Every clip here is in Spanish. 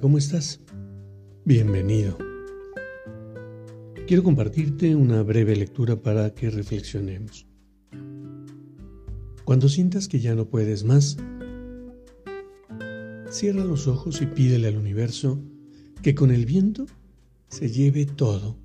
¿Cómo estás? Bienvenido. Quiero compartirte una breve lectura para que reflexionemos. Cuando sientas que ya no puedes más, cierra los ojos y pídele al universo que con el viento se lleve todo,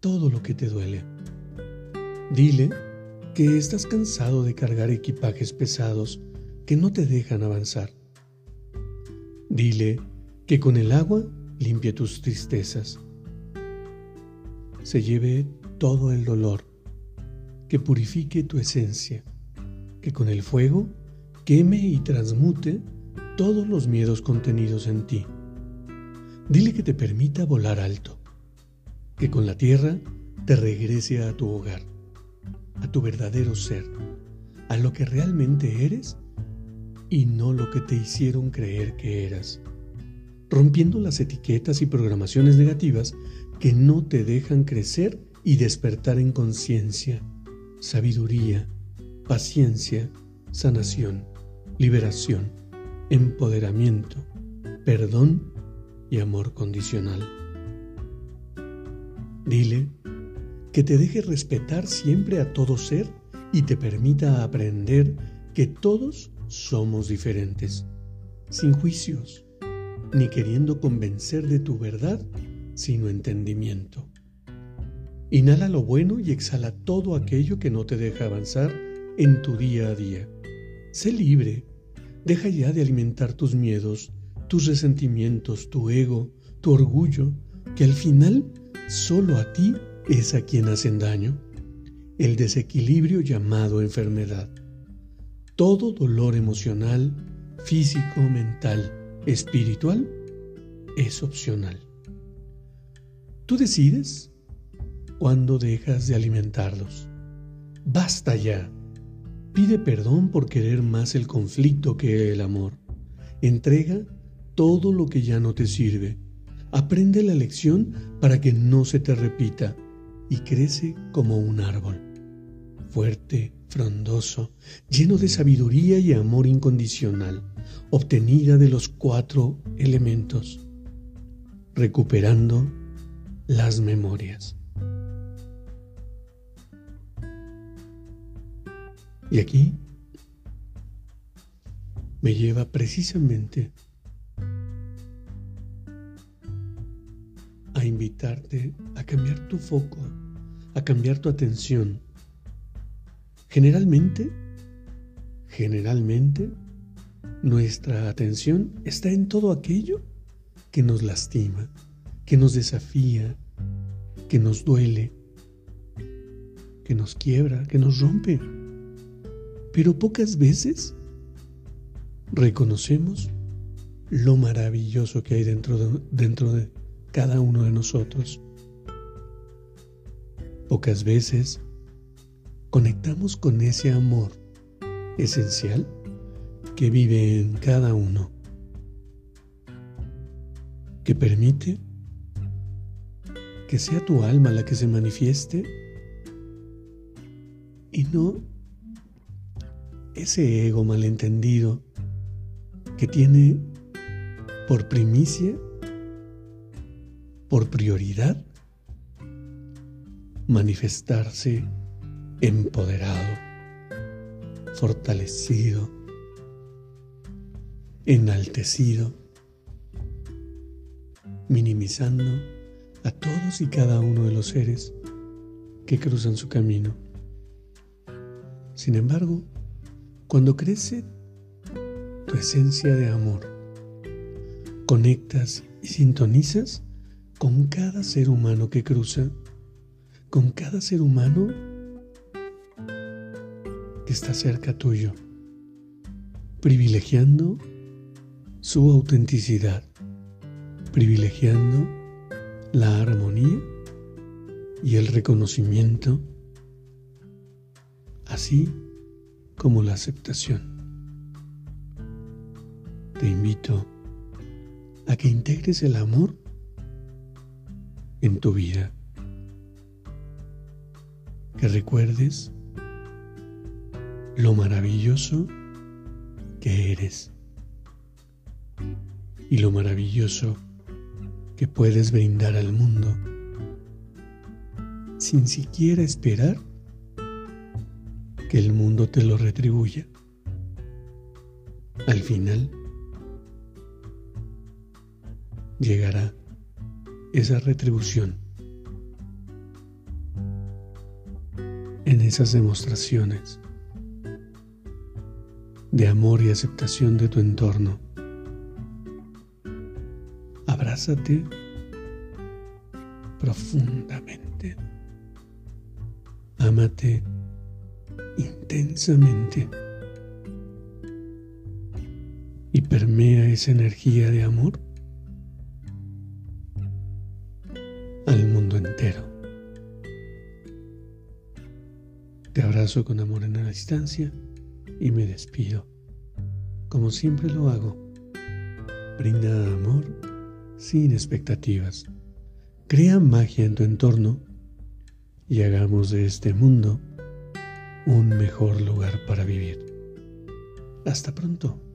todo lo que te duele. Dile que estás cansado de cargar equipajes pesados que no te dejan avanzar. Dile que con el agua limpie tus tristezas, se lleve todo el dolor, que purifique tu esencia, que con el fuego queme y transmute todos los miedos contenidos en ti. Dile que te permita volar alto, que con la tierra te regrese a tu hogar, a tu verdadero ser, a lo que realmente eres y no lo que te hicieron creer que eras rompiendo las etiquetas y programaciones negativas que no te dejan crecer y despertar en conciencia, sabiduría, paciencia, sanación, liberación, empoderamiento, perdón y amor condicional. Dile que te deje respetar siempre a todo ser y te permita aprender que todos somos diferentes, sin juicios ni queriendo convencer de tu verdad, sino entendimiento. Inhala lo bueno y exhala todo aquello que no te deja avanzar en tu día a día. Sé libre. Deja ya de alimentar tus miedos, tus resentimientos, tu ego, tu orgullo, que al final solo a ti es a quien hacen daño. El desequilibrio llamado enfermedad. Todo dolor emocional, físico, mental, espiritual es opcional. Tú decides cuándo dejas de alimentarlos. Basta ya. Pide perdón por querer más el conflicto que el amor. Entrega todo lo que ya no te sirve. Aprende la lección para que no se te repita y crece como un árbol, fuerte, frondoso, lleno de sabiduría y amor incondicional obtenida de los cuatro elementos, recuperando las memorias. Y aquí me lleva precisamente a invitarte a cambiar tu foco, a cambiar tu atención. Generalmente, generalmente nuestra atención está en todo aquello que nos lastima, que nos desafía, que nos duele, que nos quiebra, que nos rompe. Pero pocas veces reconocemos lo maravilloso que hay dentro de, dentro de cada uno de nosotros. Pocas veces conectamos con ese amor esencial que vive en cada uno, que permite que sea tu alma la que se manifieste y no ese ego malentendido que tiene por primicia, por prioridad, manifestarse empoderado, fortalecido, enaltecido, minimizando a todos y cada uno de los seres que cruzan su camino. Sin embargo, cuando crece tu esencia de amor, conectas y sintonizas con cada ser humano que cruza, con cada ser humano que está cerca tuyo, privilegiando su autenticidad, privilegiando la armonía y el reconocimiento, así como la aceptación. Te invito a que integres el amor en tu vida, que recuerdes lo maravilloso que eres y lo maravilloso que puedes brindar al mundo sin siquiera esperar que el mundo te lo retribuya. Al final, llegará esa retribución en esas demostraciones de amor y aceptación de tu entorno. Abrázate profundamente. Ámate intensamente. Y permea esa energía de amor al mundo entero. Te abrazo con amor en la distancia y me despido, como siempre lo hago. Brinda amor sin expectativas. Crea magia en tu entorno y hagamos de este mundo un mejor lugar para vivir. Hasta pronto.